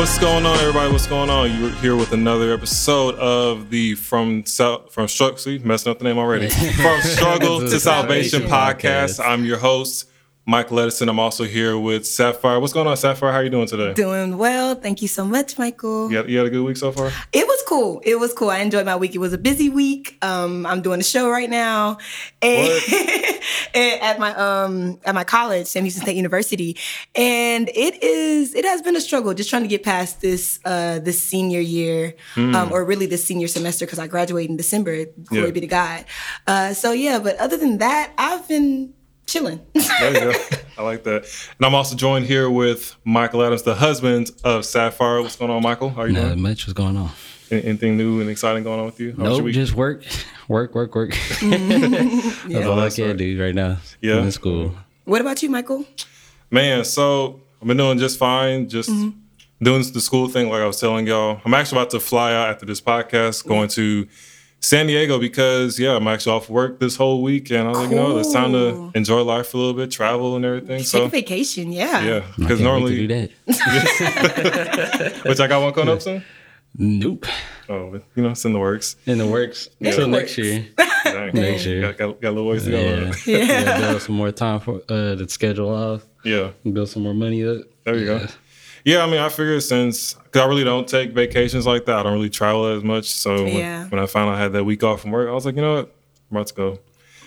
What's going on, everybody? What's going on? You're here with another episode of the From South from Struggle. See, messing up the name already. From Struggle to Salvation podcast. I'm your host, Michael Edison. I'm also here with Sapphire. What's going on, Sapphire? How are you doing today? Doing well. Thank you so much, Michael. You had, you had a good week so far? It was cool. It was cool. I enjoyed my week. It was a busy week. Um, I'm doing a show right now, and, and at my um at my college, Sam Houston State University, and it is it has been a struggle just trying to get past this uh this senior year, um, or really this senior semester because I graduate in December. Glory Yeah. be to God. Uh, so yeah, but other than that, I've been chilling. There you go. I like that. And I'm also joined here with Michael Adams, the husband of Sapphire. What's going on, Michael? How are you Not doing? much What's going on. Anything new and exciting going on with you? How was Nope, week? just work, work, work, work. Mm-hmm. That's all I That's can right. do right now. Yeah. in school. what about you, Michael? Man, so I've been doing just fine. Just mm-hmm. doing the school thing, like I was telling y'all. I'm actually about to fly out after this podcast, going mm-hmm. to San Diego because yeah, I'm actually off work this whole week, and I was like, you know, it's time to enjoy life a little bit, travel and everything. Take So a vacation. Yeah. yeah, because normally, to do that. which I got one coming up soon. nope, Oh, but, you know, it's in the works. in the works In the until next year. Dang. Next year. Got, got, got a little ways to go. Yeah, Yeah. yeah. Build some more time for uh, the schedule off. yeah. Build some more money up. There you go. Yeah, I mean, I figured since because I really don't take vacations like that, I don't really travel as much. So when, Yeah. when I found out I had that week off from work, I was like, you know what, I'm about to go,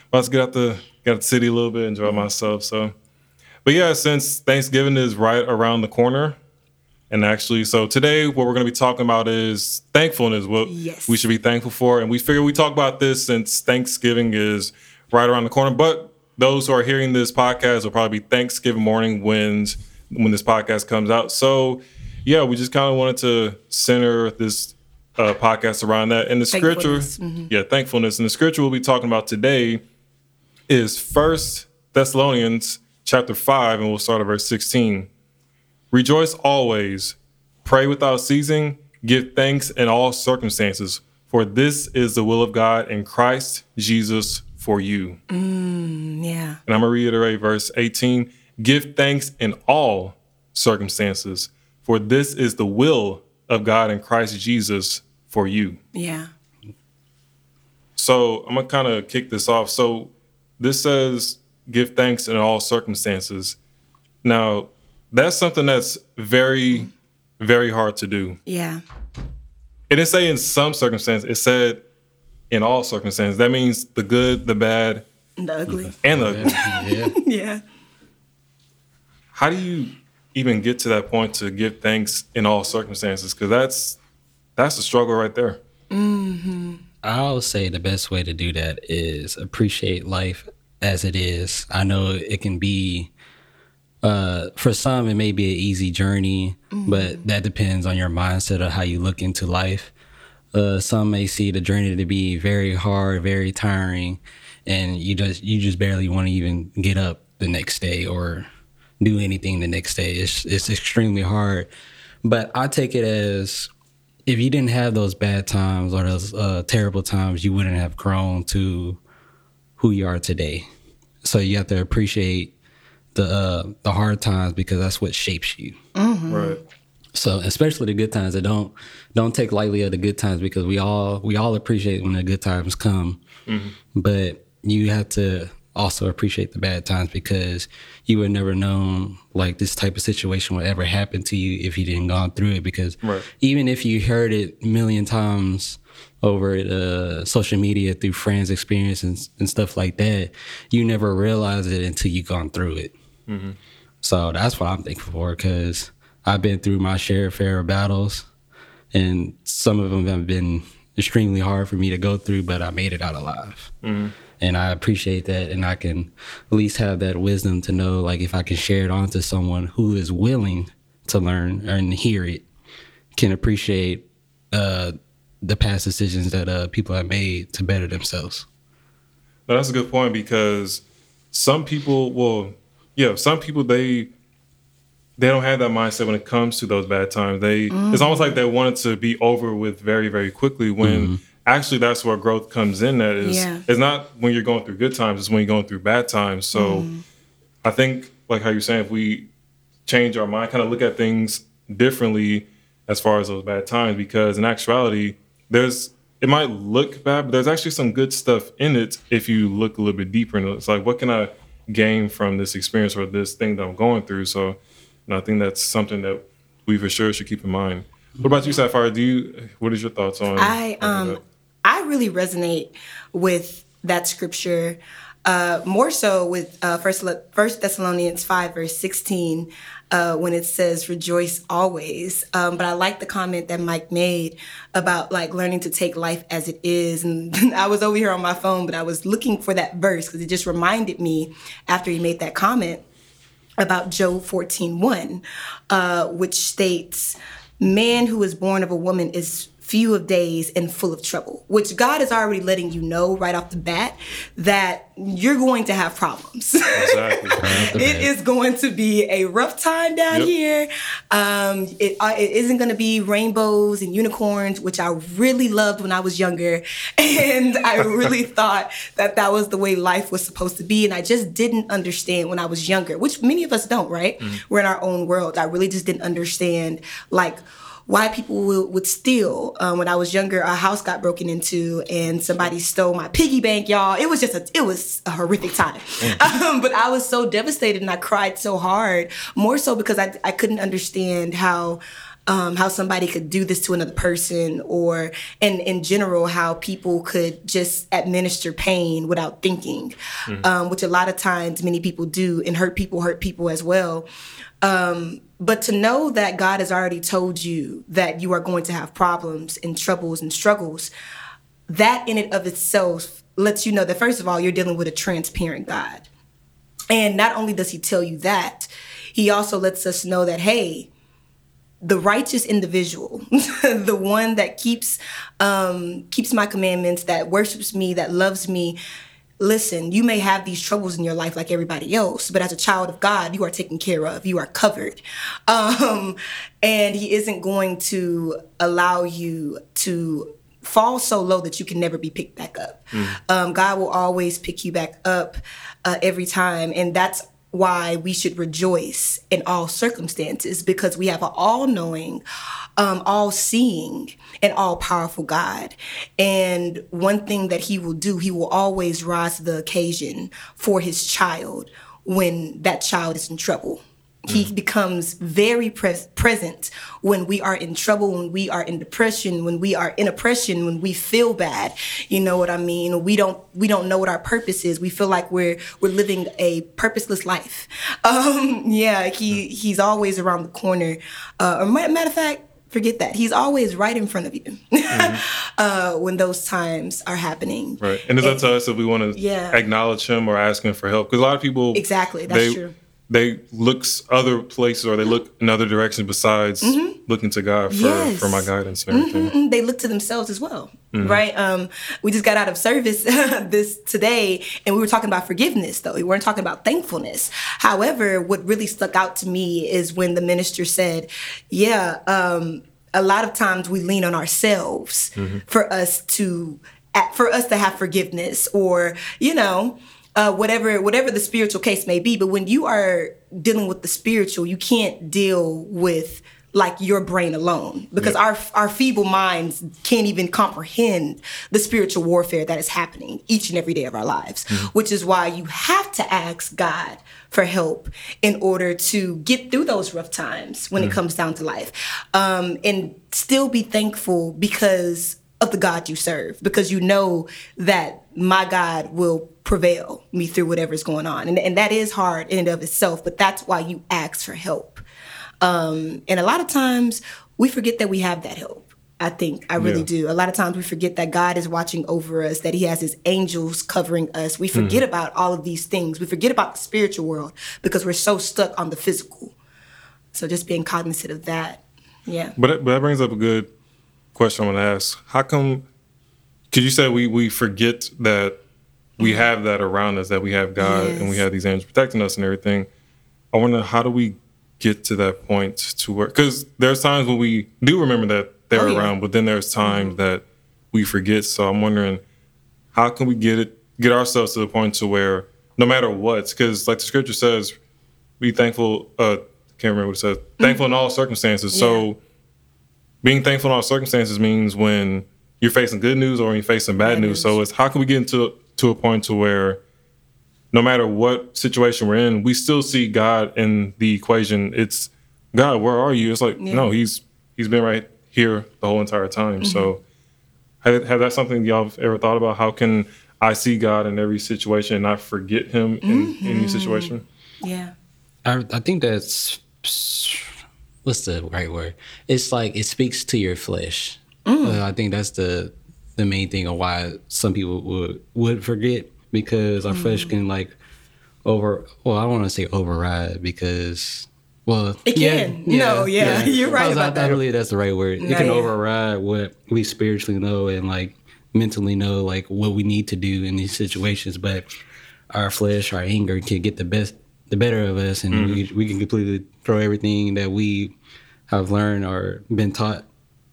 about to get out the get out the city a little bit, enjoy mm-hmm. myself. So, but yeah, since Thanksgiving is right around the corner, and actually, so today what we're going to be talking about is thankfulness. What Yes. we should be thankful for, and we figure we talk about this since Thanksgiving is right around the corner. But those who are hearing this podcast will probably be Thanksgiving morning when when this podcast comes out. So yeah, we just kind of wanted to center this uh, podcast around that. And the scripture, Thankfulness. yeah, thankfulness. And the scripture we'll be talking about today is First Thessalonians chapter five, and we'll start at verse sixteen. Rejoice always, pray without ceasing, give thanks in all circumstances, for this is the will of God in Christ Jesus for you. Yeah. And I'm gonna reiterate verse 18 give thanks in all circumstances, for this is the will of God in Christ Jesus for you. Yeah. So I'm gonna kind of kick this off. So this says give thanks in all circumstances. Now, that's something that's very, very hard to do. Yeah. It didn't say in some circumstances, it said in all circumstances. That means the good, the bad, And the ugly. and the ugly. Yeah, Yeah. How do you even get to that point to give thanks in all circumstances? Because that's that's a struggle right there. I'll say the best way to do that is appreciate life as it is. I know it can be, uh, for some, it may be an easy journey, but that depends on your mindset of how you look into life. Uh, some may see the journey to be very hard, very tiring, and you just you just barely want to even get up the next day or do anything the next day. It's it's extremely hard. But I take it as if you didn't have those bad times or those uh, terrible times, you wouldn't have grown to who you are today. So you have to appreciate the uh, the hard times because that's what shapes you. Right. So especially the good times. And don't don't take lightly of the good times because we all we all appreciate when the good times come. But you have to also appreciate the bad times because you would never known like this type of situation would ever happen to you if you didn't gone through it. Because Right. even if you heard it a million times over uh, social media through friends' experience and, and stuff like that, you never realize it until you gone through it. So that's what I'm thankful for because I've been through my share of fair of battles, and some of them have been extremely hard for me to go through, but I made it out alive. And I appreciate that, and I can at least have that wisdom to know, like, if I can share it on to someone who is willing to learn and hear it, can appreciate uh, the past decisions that uh, people have made to better themselves. No, that's a good point because some people will, yeah, some people they they don't have that mindset when it comes to those bad times. They it's almost like they want it to be over with very very quickly. When actually that's where growth comes in. That is, Yeah. it's not when you're going through good times. It's when you're going through bad times. So I think like how you're saying, if we change our mind, kind of look at things differently, as far as those bad times because in actuality, there's it might look bad, but there's actually some good stuff in it if you look a little bit deeper. And it's like, what can I gain from this experience or this thing that I'm going through? So, I think that's something that we for sure should keep in mind. What about you, Sapphire? Do you? What is your thoughts on? I um, I really resonate with that scripture. Uh, more so with uh, First First Thessalonians five verse sixteen, uh, when it says "rejoice always." Um, but I like the comment that Mike made about like learning to take life as it is. And I was over here on my phone, but I was looking for that verse because it just reminded me after he made that comment about Job 14.1, uh, which states, "Man who is born of a woman is few of days and full of trouble, which God is already letting you know right off the bat that you're going to have problems. Exactly. it is going to be a rough time down yep. here. Um, it, uh, it isn't going to be rainbows and unicorns, which I really loved when I was younger. And I really thought that that was the way life was supposed to be. And I just didn't understand when I was younger, which many of us don't, right? Mm. We're in our own world. I really just didn't understand, like, why people would, would steal. Um, when I was younger, a house got broken into and somebody stole my piggy bank, y'all. It was just a, it was a horrific time. Mm. Um, but I was so devastated and I cried so hard, more so because I, I couldn't understand how, um, how somebody could do this to another person or and in general how people could just administer pain without thinking mm-hmm. um, which a lot of times many people do and hurt people hurt people as well um, but to know that God has already told you that you are going to have problems and troubles and struggles, that in and of itself lets you know that first of all, you're dealing with a transparent God. And not only does he tell you that, he also lets us know that, hey, the righteous individual, the one that keeps um, keeps my commandments, that worships me, that loves me, listen, you may have these troubles in your life like everybody else, but as a child of God, you are taken care of, you are covered. Um, and He isn't going to allow you to fall so low that you can never be picked back up. Mm. Um, God will always pick you back up uh, every time. And that's why we should rejoice in all circumstances because we have an all knowing, um, all seeing, and all powerful God. And one thing that He will do, He will always rise to the occasion for His child when that child is in trouble. He mm. becomes very pres- present when we are in trouble, when we are in depression, when we are in oppression, when we feel bad. You know what I mean? We don't we don't know what our purpose is. We feel like we're we're living a purposeless life. Um, yeah, he he's always around the corner. Uh, or matter of fact, forget that he's always right in front of you mm-hmm. uh, when those times are happening. Right, and it's up to us if we want to yeah. acknowledge him or ask him for help because a lot of people exactly that's they, true they look other places or they look in other directions besides mm-hmm. looking to God for, yes. for my guidance and everything. Mm-hmm. They look to themselves as well, mm-hmm. right? Um, we just got out of service this today and we were talking about forgiveness though. We weren't talking about thankfulness. However, what really stuck out to me is when the minister said, yeah, um, a lot of times we lean on ourselves mm-hmm. for us to for us to have forgiveness or, you know, uh, whatever whatever the spiritual case may be. But when you are dealing with the spiritual, you can't deal with like your brain alone because yeah. our our feeble minds can't even comprehend the spiritual warfare that is happening each and every day of our lives mm-hmm. which is why you have to ask God for help in order to get through those rough times when mm-hmm. it comes down to life um, and still be thankful because of the God you serve because you know that my God will prevail me through whatever's going on. And, and that is hard in and of itself, but that's why you ask for help. Um, and a lot of times we forget that we have that help. I think I really yeah. do. A lot of times we forget that God is watching over us, that He has His angels covering us. We forget mm. about all of these things. We forget about the spiritual world because we're so stuck on the physical. So just being cognizant of that. Yeah. But, but that brings up a good question I'm going to ask. How come, because you said we, we forget that we mm-hmm. have that around us, that we have God yes. and we have these angels protecting us and everything. I wonder how do we get to that point to where, because there's times when we do remember that they're oh, yeah. around, but then there's times mm-hmm. that we forget. So I'm wondering how can we get it, get ourselves to the point to where no matter what, because like the scripture says, be thankful. Uh, can't remember what it says. Thankful mm-hmm. in all circumstances. Yeah. So being thankful in all circumstances means when you're facing good news or you're facing bad, Bad news. news. So it's how can we get into to a point to where no matter what situation we're in, we still see God in the equation. It's God, where are you? It's like Yeah. no, he's he's been right here the whole entire time. Mm-hmm. So have, have that something y'all have ever thought about? How can I see God in every situation and not forget him in mm-hmm. any situation? Yeah. I, I think that's what's the right word? It's like it speaks to your flesh. Mm. Uh, I think that's the the main thing of why some people would would forget because our flesh mm. can like over. Well, I don't want to say override because. Well, It can. No, yeah, you're right I, was- about I, that. I believe that's the right word. No, it can yeah. override what we spiritually know and like mentally know, like what we need to do in these situations. But our flesh, our anger can get the best, the better of us, and mm-hmm. we, we can completely throw everything that we have learned or been taught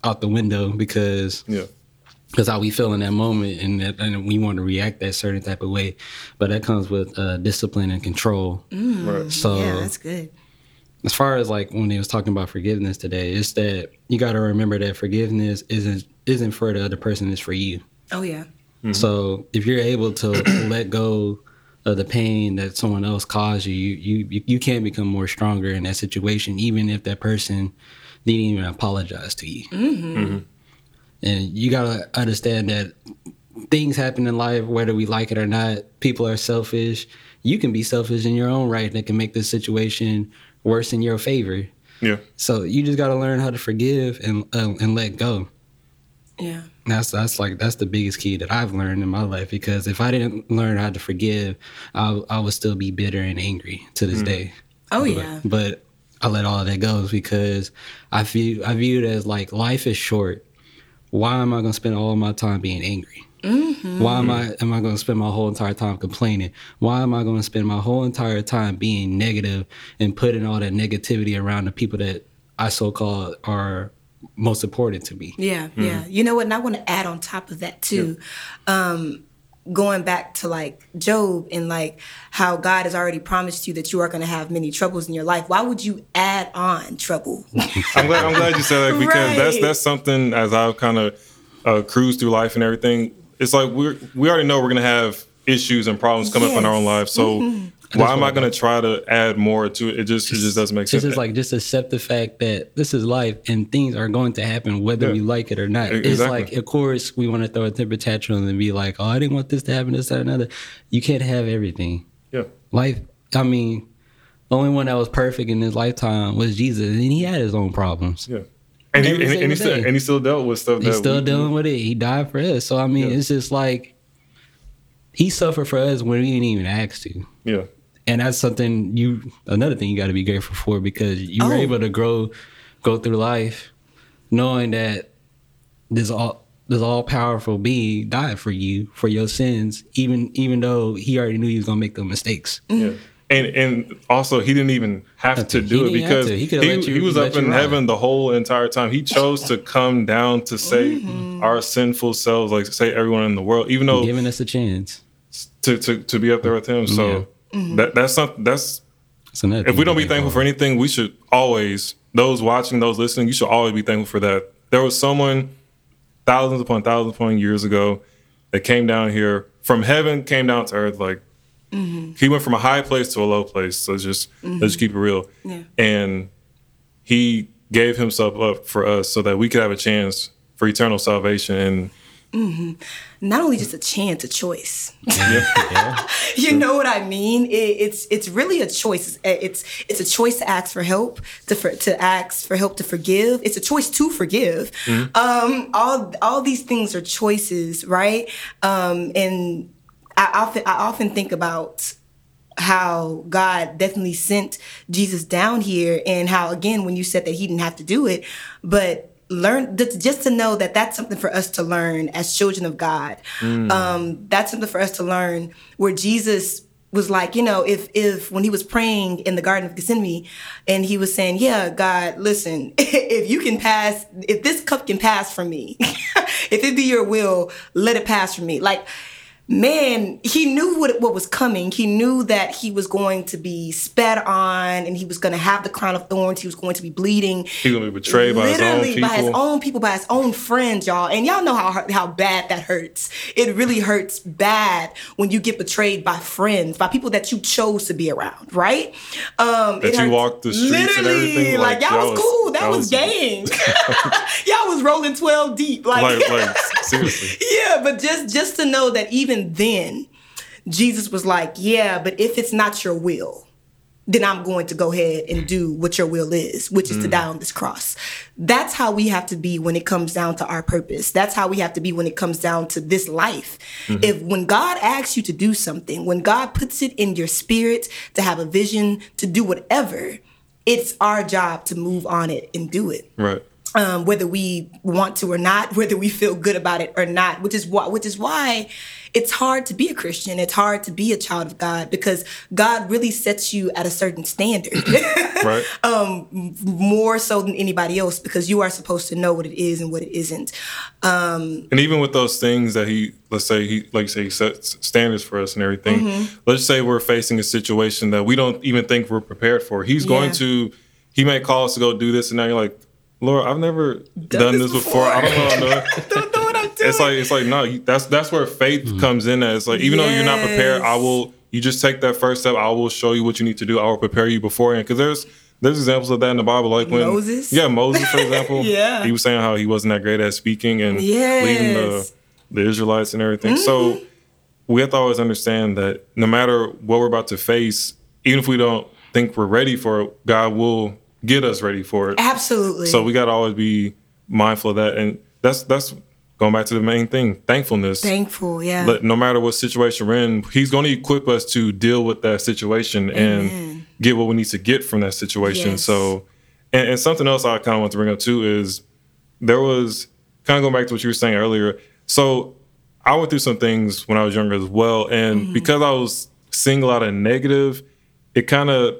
out the window because Yeah. because how we feel in that moment and that, and we want to react that certain type of way. But that comes with uh, discipline and control. Right. So yeah, that's good. as far as like when they was talking about forgiveness today, it's that you got to remember that forgiveness isn't isn't for the other person; it's for you. Oh yeah. So if you're able to let go of the pain that someone else caused you, you you you can become more stronger in that situation, even if that person didn't even apologize to you. Mm-hmm. Mm-hmm. And you gotta understand that things happen in life, whether we like it or not. People are selfish. You can be selfish in your own right that can make the situation worse in your favor. Yeah. So you just gotta learn how to forgive and uh, and let go. Yeah. That's that's like that's the biggest key that I've learned in my life because if I didn't learn how to forgive, I I would still be bitter and angry to this mm. day. Oh But- yeah. But I let all of that go because I view I view it as like life is short. Why am I gonna spend all of my time being angry? Why am I am I gonna spend my whole entire time complaining? Why am I gonna spend my whole entire time being negative and putting all that negativity around the people that I so called are most important to me? Yeah, yeah. You know what? And I want to add on top of that too. Um, going back to like Job and like how God has already promised you that you are going to have many troubles in your life. Why would you add on trouble? I'm glad. I'm glad you said that because that's Right. that's something as I've kind of uh, cruised through life and everything. It's like we we already know we're gonna have issues and problems come up in our own Yes. lives. So why am I gonna try to add more to it? It just it just doesn't make sense. Just like just accept the fact that this is life and things are going to happen whether Yeah. we like it or not. E- It's like of course we want to throw a temper tantrum and be like, oh, I didn't want this to happen, this, that, another. You can't have everything. yeah, Life. I mean, the only one that was perfect in his lifetime was Jesus, and he had his own problems. yeah. And he, and, and he still and he still dealt with stuff. He's still we- dealing with it. He died for us. So I mean, Yeah. it's just like he suffered for us when we didn't even ask to. Yeah, and that's something you another thing you got to be grateful for because you were Oh. able to grow go through life knowing that this all this all powerful being died for you for your sins even even though he already knew he was gonna make the mistakes mm-hmm. yeah. And and also he didn't even have to do it because. He he, you- he was let up in ride. heaven the whole entire time. He chose to come down to save mm-hmm. our sinful selves, like say everyone in the world, even though giving us a chance to, to, to be up there with him. So Mm-hmm. that that's something that's so another if we don't be thankful for anything, we should always those watching, those listening, you should always be thankful for that. There was someone thousands upon thousands upon years ago that came down here from heaven, came down to earth. Like mm-hmm. he went from a high place to a low place. So just let's just keep it real. Yeah. And he gave himself up for us so that we could have a chance for eternal salvation. And Not only just a chance, a choice. yeah. you know what I mean? It, it's it's really a choice. It's, it's it's a choice to ask for help, to for, to ask for help to forgive. It's a choice to forgive. Um, all all these things are choices, right? Um, and I often I often think about how God definitely sent Jesus down here, and how again when you said that He didn't have to do it, but learn just to know that that's something for us to learn as children of God. Um, that's something for us to learn where Jesus was like, you know, if if when he was praying in the Garden of Gethsemane, and he was saying, "Yeah, God, listen, if you can pass, if this cup can pass from me, if it be your will, let it pass from me." Like man, he knew what what was coming. He knew that he was going to be spat on, and he was going to have the crown of thorns. He was going to be bleeding. He was going to be betrayed by his own people. by his own people, by his own friends, y'all. And y'all know how how bad that hurts. It really hurts bad when you get betrayed by friends, by people that you chose to be around, right? Um, that you walked the streets and everything. Like, like y'all was cool. That, that was, was gang. y'all was rolling twelve deep. Like, like, like seriously. yeah, but just just to know that even then, Jesus was like, Yeah, but if it's not your will, then I'm going to go ahead and do what your will is, which is mm. to die on this cross. That's how we have to be when it comes down to our purpose. That's how we have to be when it comes down to this life. Mm-hmm. If when God asks you to do something, when God puts it in your spirit to have a vision, to do whatever, it's our job to move on it and do it. Right um, whether we want to or not, whether we feel good about it or not, which is why, which is why it's hard to be a Christian. It's hard to be a child of God because God really sets you at a certain standard, right? um, more so than anybody else because you are supposed to know what it is and what it isn't. Um, and even with those things that he, let's say he, like you say, he sets standards for us and everything. Mm-hmm. Let's say we're facing a situation that we don't even think we're prepared for. He's yeah. going to, he may call us to go do this, and now you're like Lord, I've never done, done this, this before. I don't know. I don't know what I'm doing. It's like it's like no. That's that's where faith mm-hmm. comes in. As like even yes. though you're not prepared, I will. You just take that first step. I will show you what you need to do. I will prepare you beforehand. Because there's there's examples of that in the Bible, like when Moses. Yeah, Moses, for example. yeah, he was saying how he wasn't that great at speaking and yes. leading the the Israelites and everything. Mm-hmm. So we have to always understand that no matter what we're about to face, even if we don't think we're ready for it, God will get us ready for it. Absolutely. So we got to always be mindful of that, and that's that's going back to the main thing: thankfulness. Thankful, yeah. But no matter what situation we're in, He's going to equip us to deal with that situation Amen. and get what we need to get from that situation. Yes. So, and, and something else I kind of want to bring up too is there was kind of going back to what you were saying earlier. So I went through some things when I was younger as well, and mm-hmm. because I was seeing a lot of negative, it kind of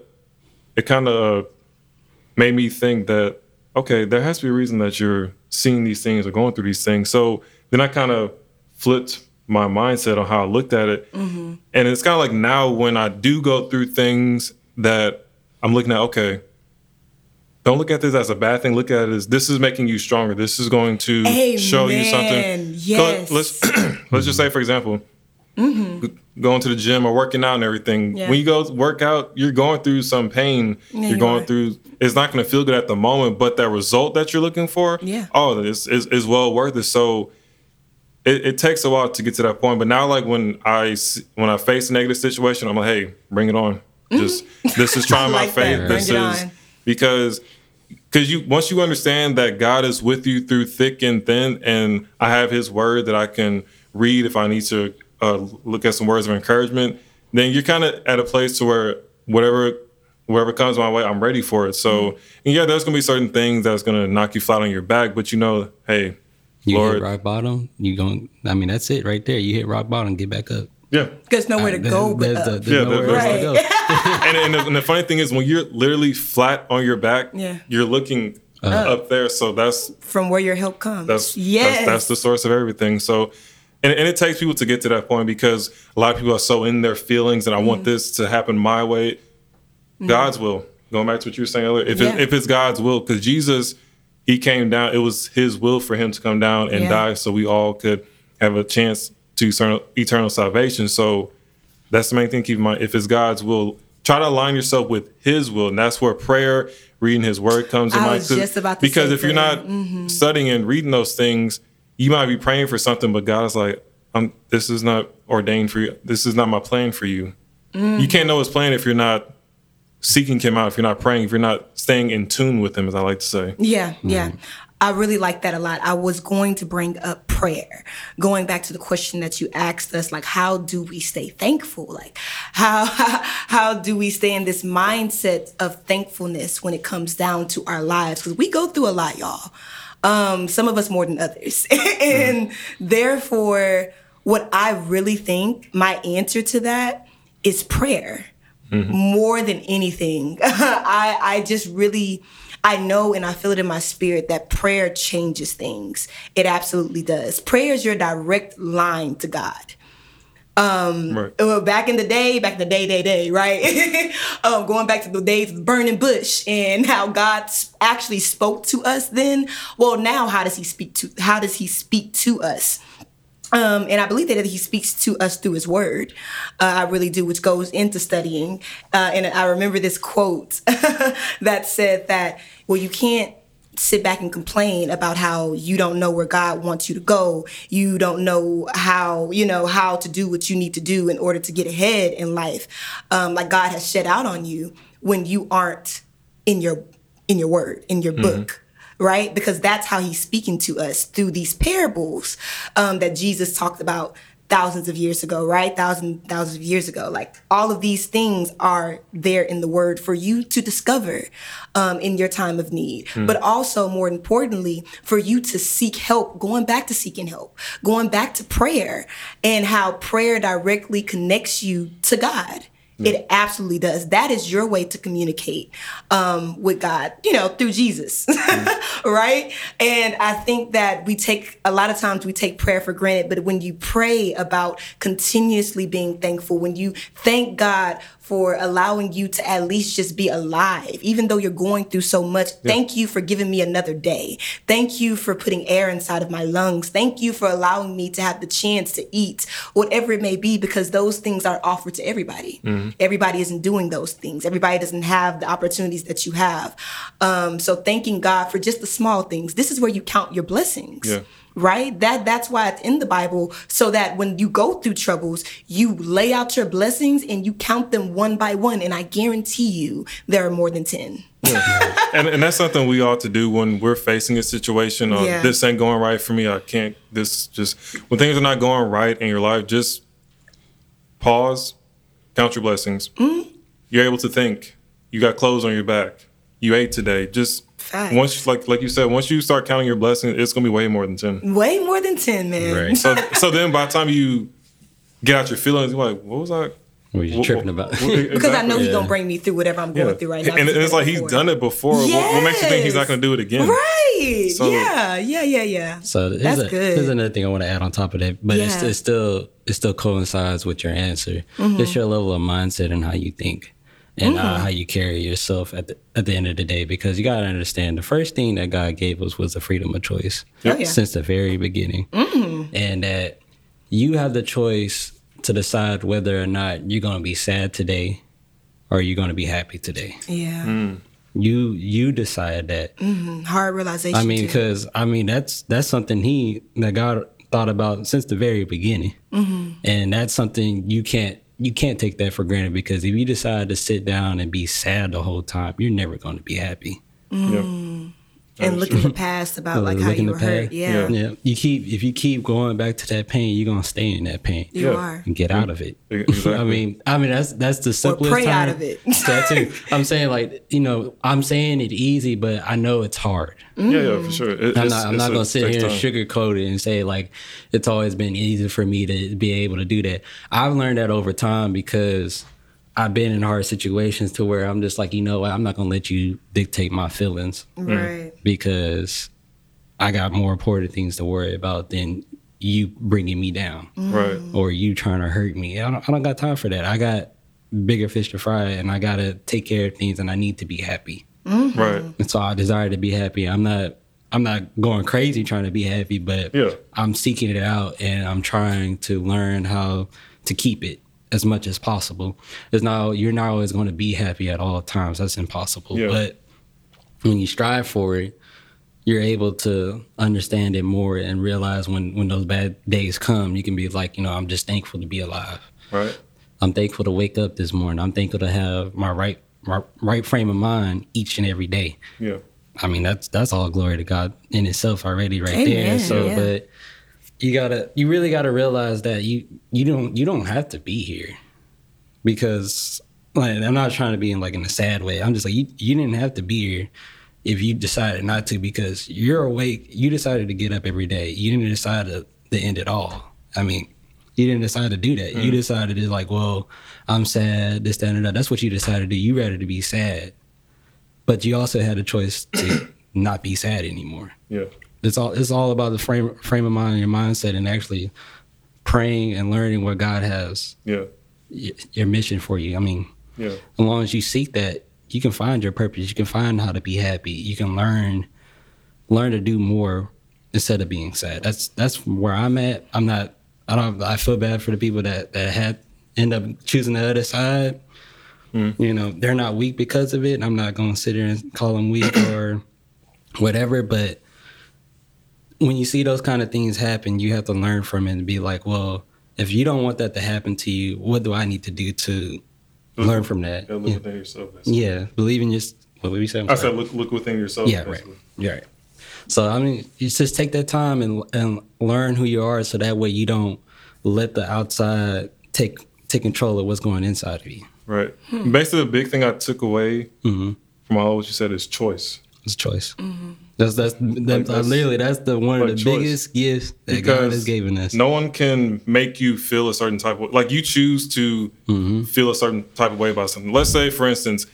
it kind of made me think that okay, there has to be a reason that you're seeing these things or going through these things. So then I kind of flipped my mindset on how I looked at it, mm-hmm. and it's kind of like now when I do go through things that I'm looking at, okay. Don't look at this as a bad thing. Look at it as this is making you stronger. This is going to Amen. show you something. Yes. So let's let's just say, for example, mm-hmm. going to the gym or working out and everything. Yeah. When you go work out, you're going through some pain. Yeah, you're going through. It's not going to feel good at the moment, but that result that you're looking for, yeah, oh, is is, is well worth it. So. It, it, takes a while to get to that point, but now, like when I when I face a negative situation, I'm like, "Hey, bring it on! Mm-hmm. Just this is trying like my faith. This is because because you once you understand that God is with you through thick and thin, and I have His word that I can read if I need to uh, look at some words of encouragement, then you're kind of at a place to where whatever whatever comes my way, I'm ready for it. So, mm-hmm. yeah, there's gonna be certain things that's gonna knock you flat on your back, but you know, hey, you Lord, hit rock bottom. You going I mean, that's it right there. You hit rock bottom, get back up. Yeah, there's nowhere to go. But there's, there's yeah, nowhere right. to go. and, and, the, and, the, funny thing is, when you're literally flat on your back, yeah. you're looking uh, up there. So that's from where your help comes. That's yes. That's, that's the source of everything. So and, and it takes people to get to that point because a lot of people are so in their feelings and I mm want this to happen my way. mm God's will. Going back to what you were saying earlier, if yeah. it, if it's God's will, because Jesus, he came down. It was His will for him to come down and yeah. die, so we all could have a chance to eternal, eternal salvation. So that's the main thing. Keep in mind, if it's God's will, try to align yourself with His will, and that's where prayer, reading His Word comes in. I was just about to because if you're not mm-hmm. studying and reading those things, you might be praying for something, but God is like, I'm, this is not ordained for you. This is not my plan for you. Mm. You can't know his plan if you're not seeking him out, if you're not praying, if you're not staying in tune with him, as I like to say. Yeah, yeah. Mm. I really like that a lot. I was going to bring up prayer, going back to the question that you asked us, like, how do we stay thankful? Like, how, how do we stay in this mindset of thankfulness when it comes down to our lives? Because we go through a lot, y'all um, some of us more than others. and mm-hmm. therefore, what I really think my answer to that is prayer mm-hmm. more than anything. I, I just really, I know and I feel it in my spirit that prayer changes things. It absolutely does. Prayer is your direct line to God. Um, Right. uh, back in the day, back in the day, day, day, right? um, going back to the days of the burning bush and how God actually spoke to us then. Well, now how does He speak to? How does He speak to us? Um, and I believe that he speaks to us through his word. Uh, I really do, which goes into studying. Uh, and I remember this quote that said that, well, you can't sit back and complain about how you don't know where God wants you to go. You don't know how, you know, how to do what you need to do in order to get ahead in life. Um, like God has shed out on you when you aren't in your in your word, in your book right? Because that's how he's speaking to us through these parables um, that Jesus talked about thousands of years ago, right? Thousands, thousands of years ago. Like all of these things are there in the word for you to discover um, in your time of need. But also, more importantly, for you to seek help, going back to seeking help, going back to prayer, and how prayer directly connects you to God. It absolutely does. That is your way to communicate um, with God, you know, through Jesus, right? And I think that we take a lot of times we take prayer for granted, but when you pray about continuously being thankful, when you thank God for allowing you to at least just be alive, even though you're going through so much, thank you for giving me another day. Thank you for putting air inside of my lungs. Thank you for allowing me to have the chance to eat, whatever it may be, because those things are offered to everybody. Everybody isn't doing those things. Everybody doesn't have the opportunities that you have. Um, so thanking God for just the small things. This is where you count your blessings. Yeah. Right? That that's why it's in the Bible, so that when you go through troubles, you lay out your blessings and you count them one by one. And I guarantee you there are more than ten. and, and that's something we ought to do when we're facing a situation or Yeah. this ain't going right for me. I can't. This just when things are not going right in your life, just pause, count your blessings. Mm-hmm. You're able to think. You got clothes on your back. You ate today. Just Facts. once, like like you said, once you start counting your blessings, it's gonna be way more than ten. Way more than ten, man. Right. So so then by the time you get out your feelings, you're like, what was I? What are you what- tripping what- about? what- Because I know he's Yeah. gonna bring me through whatever I'm going through right now. And, and it's like he's done it before. What, what makes you think he's not going to do it again? Right. So- yeah. Yeah. Yeah. Yeah. So here's, That's a, good. here's another thing I want to add on top of that, but it's, Yeah. it's still it still coincides with your answer. Mm-hmm. It's your level of mindset and how you think, and uh, how you carry yourself at the at the end of the day. Because you gotta understand, the first thing that God gave us was the freedom of choice Oh. Mm-hmm. since the very beginning, and that you have the choice to decide whether or not you're gonna be sad today, or you're gonna be happy today. Yeah. Hmm. You you decide that. Mm-hmm. Hard realization. I mean, because I mean that's that's something he that God thought about since the very beginning, Mm-hmm. and that's something you can't you can't take that for granted because if you decide to sit down and be sad the whole time, you're never going to be happy. Mm-hmm. Yeah. And look in the past about like how Look you the were hurt. past. Yeah. Yeah, you keep if you keep going back to that pain, you're gonna stay in that pain. You Yeah. are. And get out of it. Exactly. I mean, I mean that's that's the simplest. pray out time- of it. that too. I'm saying like you know I'm saying it easy, but I know it's hard. Yeah, yeah, for sure. It- I'm not, I'm not gonna sit takes here and sugarcoat it and say like it's always been easy for me to be able to do that. I've learned that over time because I've been in hard situations to where I'm just like, you know what, I'm not gonna let you dictate my feelings Right. because I got more important things to worry about than you bringing me down Right. Mm. or you trying to hurt me. I don't, I don't got time for that. I got bigger fish to fry and I gotta take care of things and I need to be happy. Mm-hmm. Right. And so I desire to be happy. I'm not I'm not going crazy trying to be happy, but Yeah. I'm seeking it out and I'm trying to learn how to keep it as much as possible. It's not you're not always going to be happy at all times. That's impossible. Yeah. But when you strive for it, you're able to understand it more and realize when when those bad days come, you can be like, you know, I'm just thankful to be alive. Right. I'm thankful to wake up this morning. I'm thankful to have my right my right frame of mind each and every day. Yeah. I mean, that's that's all glory to God in itself already, right Amen, there. So, yeah. but you gotta, you really gotta realize that you you don't you don't have to be here because like I'm not trying to be in like in a sad way. I'm just like you you didn't have to be here if you decided not to because you're awake. You decided to get up every day. You didn't decide to, to end it all. I mean. You didn't decide to do that. You mm. decided to like, well, I'm sad, this, that, and that. That's what you decided to do. You rather to be sad, but you also had a choice to not be sad anymore. Yeah. It's all it's all about the frame frame of mind and your mindset and actually praying and learning what God has Yeah. y- your mission for you. I mean, Yeah. as long as you seek that, you can find your purpose. You can find how to be happy. You can learn learn to do more instead of being sad. That's that's where I'm at. I'm not. I don't. I feel bad for the people that that had end up choosing the other side. Hmm. You know, they're not weak because of it. I'm not going to sit there and call them weak or whatever. But when you see those kind of things happen, you have to learn from it and be like, well, if you don't want that to happen to you, what do I need to do to learn from that? Yeah, look Yeah, within yourself. yeah believe in just what we say. I'm I said look look within yourself. Yeah, right. Yeah, right. So I mean, you just take that time and and learn who you are, so that way you don't let the outside take take control of what's going inside of you. Right. Basically, the big thing I took away Mm-hmm. from all what you said is choice. It's a choice. That's that's, that's, that's- literally that's the one of the choice. biggest gifts that God has given us. no one can make you feel a certain type of like you choose to Mm-hmm. feel a certain type of way about something. Let's say, for instance,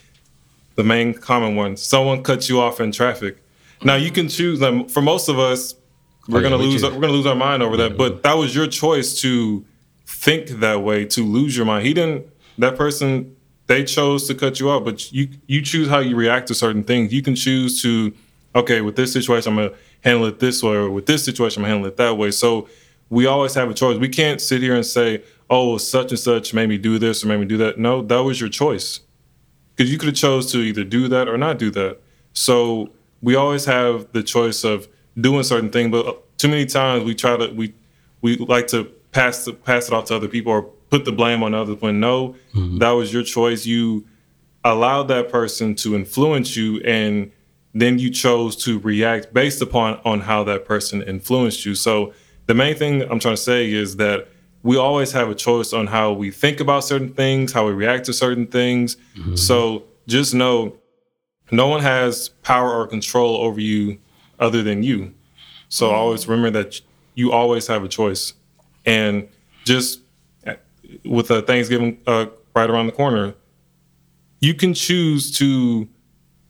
the main common one: someone cuts you off in traffic. Now you can choose. Like, for most of us, we're Oh, yeah, gonna we lose. choose. We're gonna lose our mind over that. But that was your choice to think that way, to lose your mind. He didn't. That person. They chose to cut you off, but you you choose how you react to certain things. You can choose to, okay, with this situation, I'm gonna handle it this way, or with this situation, I'm gonna handle it that way. So we always have a choice. We can't sit here and say, oh, such and such made me do this or made me do that. No, that was your choice because you could have chose to either do that or not do that. So we always have the choice of doing certain thing, but uh, too many times we try to we we like to pass the, pass it off to other people or put the blame on others. When no, mm-hmm. that was your choice. You allowed that person to influence you, and then you chose to react based upon on how that person influenced you. So the main thing I'm trying to say is that we always have a choice on how we think about certain things, how we react to certain things. So just know no one has power or control over you other than you. So always remember that you always have a choice. And just with uh, Thanksgiving uh, right around the corner, you can choose to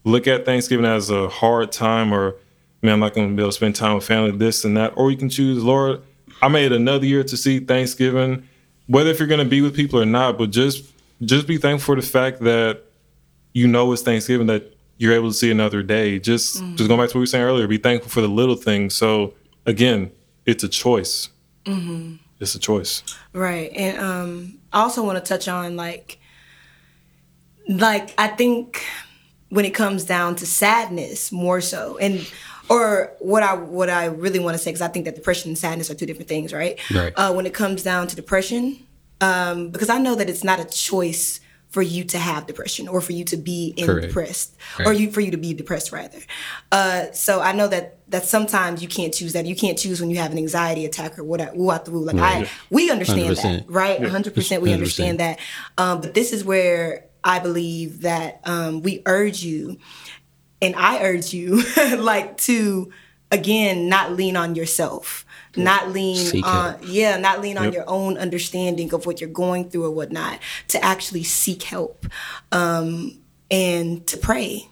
look at Thanksgiving as a hard time or, man, I'm not going to be able to spend time with family, this and that. Or you can choose, Lord, I made another year to see Thanksgiving, whether if you're going to be with people or not, but just just be thankful for the fact that you know it's Thanksgiving, that you're able to see another day. Just just going back to what we were saying earlier, be thankful for the little things. So again, it's a choice. It's a choice. Right. And um I also want to touch on like like I think when it comes down to sadness more so and or what I what I really want to say because I think that depression and sadness are two different things, right? Right. Uh, when it comes down to depression, um, because I know that it's not a choice for you to have depression or for you to be in Correct. depressed or you for you to be depressed rather. Uh, so I know that that sometimes you can't choose that. You can't choose when you have an anxiety attack or whatever. Woo out the woo. Like I, we understand that, 100%. right? hundred percent, we 100%. understand that. Um, but this is where I believe that um, we urge you, and I urge you, like to again not lean on yourself, not lean Seek on help. yeah, not lean on your own understanding of what you're going through or whatnot. To actually seek help, um, and to pray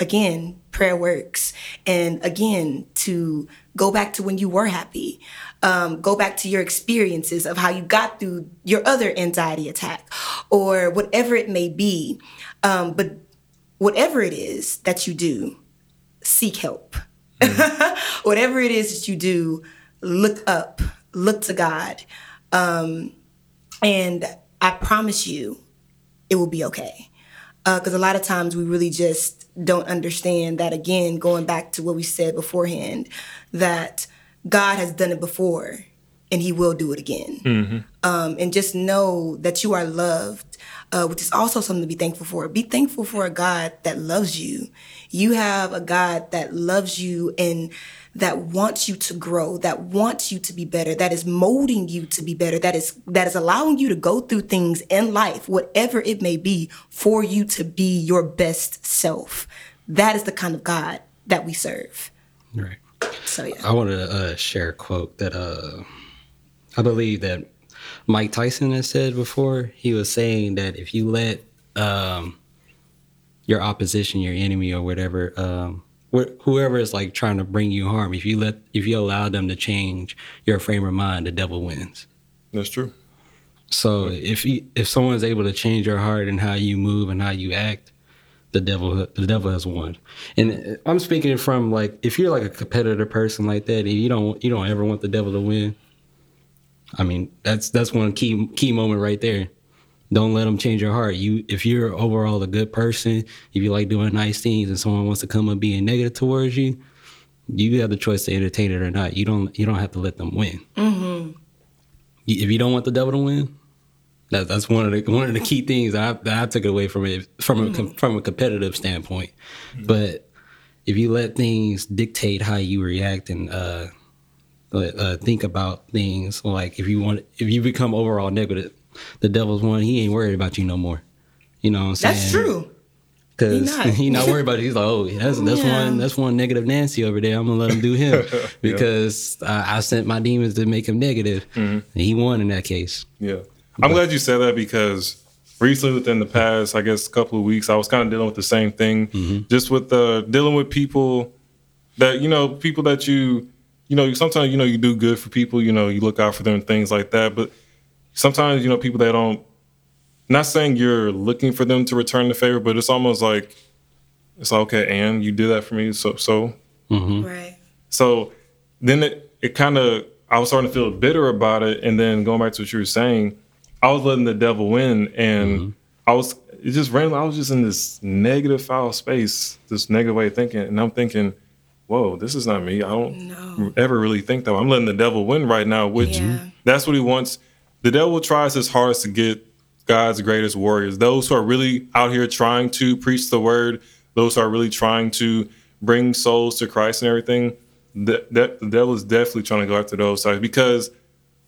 again, prayer works. And again, to go back to when you were happy, um, go back to your experiences of how you got through your other anxiety attack or whatever it may be. Um, but whatever it is that you do, seek help. whatever it is that you do, look up, look to God. Um, and I promise you, it will be okay because a lot of times we really just don't understand that again going back to what we said beforehand that god has done it before and he will do it again. Um, and just know that you are loved uh, which is also something to be thankful for. Be thankful for a god that loves you. You have a god that loves you and that wants you to grow that wants you to be better that is molding you to be better that is that is allowing you to go through things in life whatever it may be for you to be your best self that is the kind of god that we serve Right. so yeah I want to uh, share a quote that uh, I believe that Mike Tyson has said before. He was saying that if you let um, your opposition, your enemy, or whatever, um, wh- whoever is like trying to bring you harm, if you let, if you allow them to change your frame of mind, the devil wins. That's true. So if you, if someone's able to change your heart and how you move and how you act, the devil the devil has won. And uh, I'm speaking from like if you're like a competitor person like that, and you don't you don't ever want the devil to win. I mean that's that's one key key moment right there. Don't let them change your heart. You if you're overall a good person, if you like doing nice things, and someone wants to come and being negative towards you, you have the choice to entertain it or not. You don't you don't have to let them win. Mm-hmm. If you don't want the devil to win, that, that's one of the one of the key things that I, that I took away from it from a mm. from a competitive standpoint. Mm. But if you let things dictate how you react and uh, uh, think about things, like if you want, if you become overall negative, the devil's one. He ain't worried about you no more. You know what I'm saying? That's true. Cause he not. not worried about it. He's like, oh, that's that's yeah. one that's one negative Nancy over there. I'm gonna let him do him because yeah. I, I, sent my demons to make him negative. Mm-hmm. he won in that case. Yeah. I'm glad you said that because recently, within the past, I guess, couple of weeks, I was kind of dealing with the same thing, mm-hmm. just with uh, dealing with people that you know, people that you, you know, sometimes you know you do good for people, you know, you look out for them and things like that, but sometimes you know people that don't. Not saying you're looking for them to return the favor, but it's almost like it's like, okay, and you did that for me, so so, mm-hmm. right. So then it it kind of I was starting to feel bitter about it, and then going back to what you were saying I was letting the devil win, and mm-hmm. I was it just randomly. I was just in this negative foul space, this negative way of thinking, and I'm thinking, "Whoa, this is not me. I don't no. ever really think that. I'm letting the devil win right now, which yeah. that's what he wants. The devil tries his hardest to get God's greatest warriors, those who are really out here trying to preach the word, those who are really trying to bring souls to Christ and everything. That, that the devil is definitely trying to go after those sides because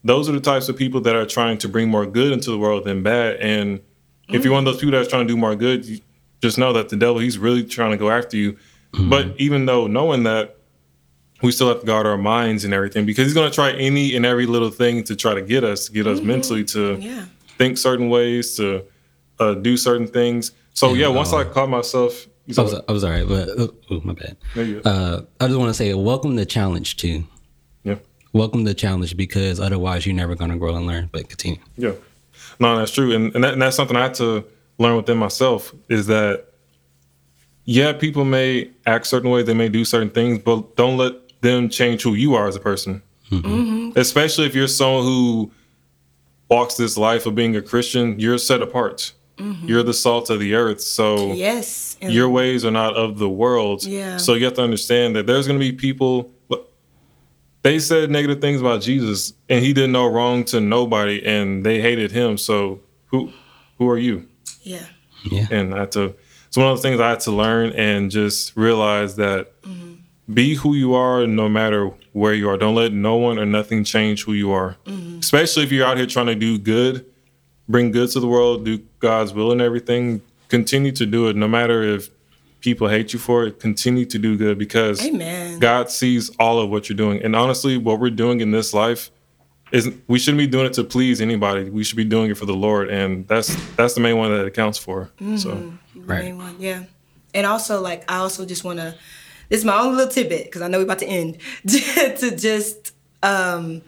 those are the types of people that are trying to bring more good into the world than bad. And mm-hmm. if you're one of those people that's trying to do more good, you just know that the devil, he's really trying to go after you. Mm-hmm. But even though knowing that, we still have to guard our minds and everything because he's going to try any and every little thing to try to get us, to get us mm-hmm. mentally to yeah. think certain ways, to uh, do certain things. So and, yeah, once uh, I caught myself, I was, I was all right, but oh, my bad. Uh, I just want to say, welcome to challenge too Yeah. welcome the challenge because otherwise you're never going to grow and learn. But continue. Yeah, no, that's true, and and, that, and that's something I had to learn within myself is that yeah, people may act certain ways, they may do certain things, but don't let them change who you are as a person. Mm-hmm. Mm-hmm. Especially if you're someone who walks this life of being a Christian, you're set apart. Mm-hmm. You're the salt of the earth. So yes, your ways are not of the world. Yeah. So you have to understand that there's going to be people they said negative things about Jesus, and he did no wrong to nobody, and they hated him. So who who are you? Yeah. Yeah. And I had to. It's one of the things I had to learn and just realize that mm-hmm. Be who you are, no matter where you are. Don't let no one or nothing change who you are. Mm-hmm. Especially if you're out here trying to do good, bring good to the world, do God's will and everything. Continue to do it, no matter if people hate you for it, continue to do good because Amen. God sees all of what you're doing. And honestly, what we're doing in this life is we shouldn't be doing it to please anybody. We should be doing it for the Lord, and that's that's the main one that it counts for. Mm-hmm. So, right. main one, yeah. And also, like, I also just want to. This is my own little tidbit because I know we're about to end. to just um,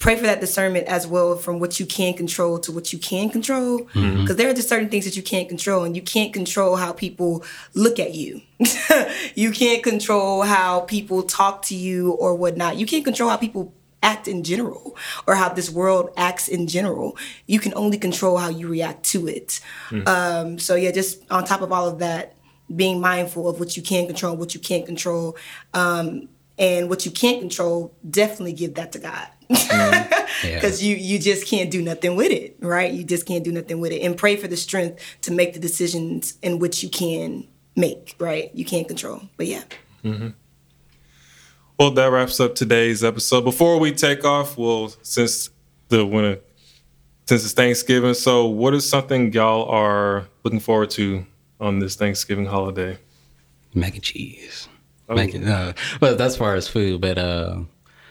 pray for that discernment as well from what you can control to what you can control because mm-hmm. there are just certain things that you can't control and you can't control how people look at you you can't control how people talk to you or whatnot you can't control how people act in general or how this world acts in general you can only control how you react to it mm. um, so yeah just on top of all of that being mindful of what you can control what you can't control. Um, and what you can't control definitely give that to god. Because mm-hmm. yeah. you you just can't do nothing with it right? You just can't do nothing with it. And pray for the strength to make the decisions in which you can make right? You can't control but yeah. Mm-hmm. well that wraps up today's episode. Before we take off well since the winter since it's thanksgiving so what is something y'all are looking forward to on this thanksgiving holiday mac and cheese oh. mac and, uh, well that's far as food but uh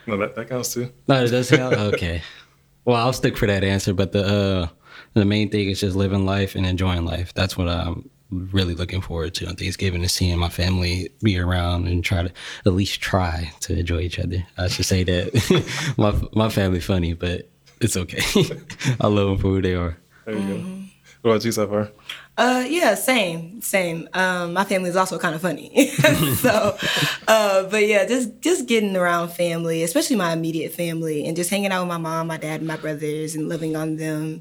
no, that, that counts too. No, it does count. okay. Well, I'll stick for that answer. But the uh, the main thing is just living life and enjoying life. That's what I'm really looking forward to on Thanksgiving is seeing my family be around and try to at least try to enjoy each other. I should say that my my family funny, but it's okay. I love them for who they are. There you go. What about you, Sapphire? Uh, yeah, same, same. Um, my family is also kind of funny, so, uh, but yeah, just just getting around family, especially my immediate family, and just hanging out with my mom, my dad, and my brothers, and loving on them,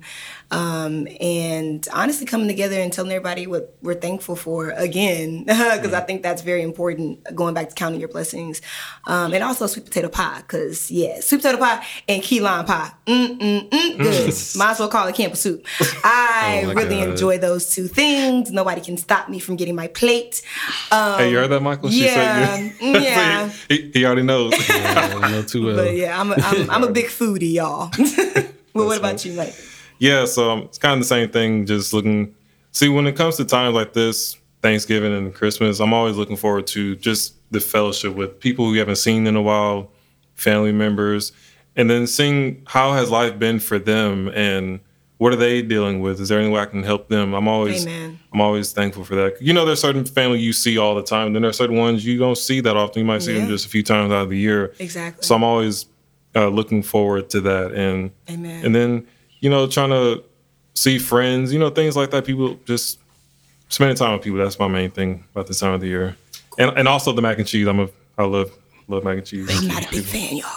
um, and honestly coming together and telling everybody what we're thankful for again, because I think that's very important. Going back to counting your blessings, um, and also sweet potato pie, because yeah, sweet potato pie and key lime pie, mm mm mm, good. Might as well call it Campbell soup. I Oh really God. enjoy those two things. Nobody can stop me from getting my plate. Um, Hey, you heard that, Michael? yeah, said mm, yeah. he, he already knows. Yeah, I know too well. But yeah, I'm a, I'm, I'm a big foodie, y'all. well, what about you, Mike? Yeah, so um, it's kind of the same thing. Just looking, see, when it comes to times like this, Thanksgiving and Christmas, I'm always looking forward to just the fellowship with people who you haven't seen in a while, family members, and then seeing how has life been for them and what are they dealing with? Is there any way I can help them? I'm always, Amen. I'm always thankful for that. You know, there's certain family you see all the time, then there's certain ones you don't see that often. You might see them just a few times out of the year. Exactly. So I'm always uh, looking forward to that, and Amen. and then you know trying to see friends, you know things like that. People just spending time with people. That's my main thing about this time of the year, and and also the mac and cheese. I'm a I love love mac and cheese. I'm not a big fan, y'all.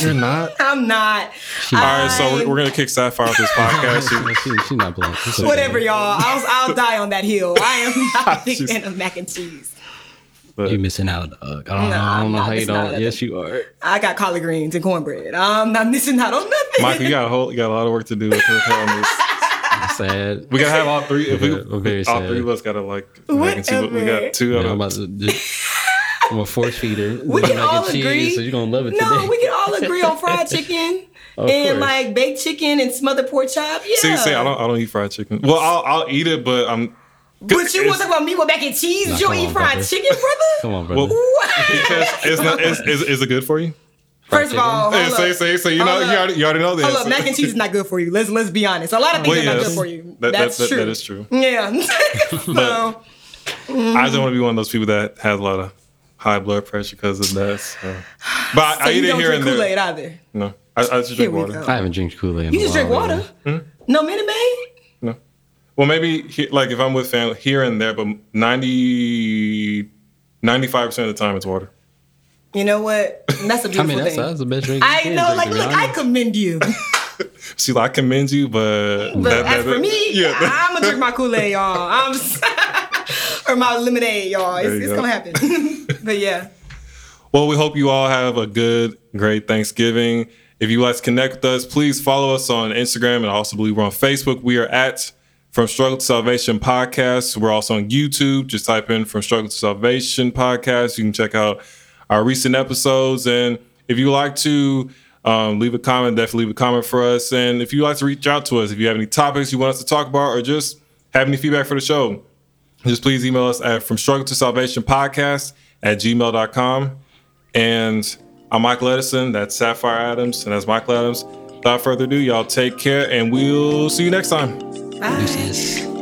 You're not. I'm not. All right, so we're, we're gonna kick Sapphire off this podcast. She- she, she not playing. It's okay. Whatever, y'all. I'll, I'll die on that hill. I am not a big She's- fan of mac and cheese. but- You missing out, dog. I don't, Nah, I don't know how you missing out don't. on Yes, you are. I got collard greens and cornbread. I'm not missing out on nothing. Michael, you got a whole, you got a lot of work to do with on this. Sad. We gotta have all three. If we, Yeah, I'm very all sad. three of us gotta like mac and cheese. but We got two Yeah, out I'm of about to. Just, I'm a force feeder. We can and all cheese, agree. So you're gonna love it no, today. we can all agree on fried chicken and course. like baked chicken and smothered pork chop. Yeah. See, see, I don't, I don't eat fried chicken. Well, I'll, I'll eat it, but I'm. But you it's- want to talk about me with mac and cheese? Nah, you eat on, fried brother. chicken, brother? Come on, brother. Well, What? because it's not. Is, is, is it good for you? First of all, Hey, say, say, say. You know, you already, you already know this. Hold up, mac and cheese is not good for you. Let's let's be honest. A lot of things Well, are not good for you. That- that- That's that- true. that is true. Yeah. so I just don't want to be one of those people that has a lot of high blood pressure because of that. So. But I, so I you eat it don't here drink and Kool there. Aid either. No, I, I just drink water. go. I haven't drank Kool Aid. You just drink water. Hmm? No Minute Maid. No. Well, maybe he, like if I'm with family here and there, but 90, 95 percent of the time it's water. You know what? That's a I beautiful mean, that's, thing. that's the best drink. I know, like, to be look, I commend you. See, like, I commend you, but But that- as that- for me, yeah, I'm gonna drink my Kool Aid, y'all. I'm or my lemonade, y'all. It's, it's gonna happen. but yeah, Well, we hope you all have a good, great Thanksgiving. If you like to connect with us, please follow us on Instagram and I also believe we're on Facebook. We are at From Struggle to Salvation Podcast. We're also on YouTube. Just type in From Struggle to Salvation Podcast. You can check out our recent episodes. And if you like to um, leave a comment, definitely leave a comment for us. And if you like to reach out to us, if you have any topics you want us to talk about or just have any feedback for the show, just please email us at From Struggle to Salvation Podcast at gmail.com. And I'm Michael Edison. That's Sapphire Adams. And that's Michael Adams. Without further ado, y'all take care and we'll see you next time. bye. Deuces.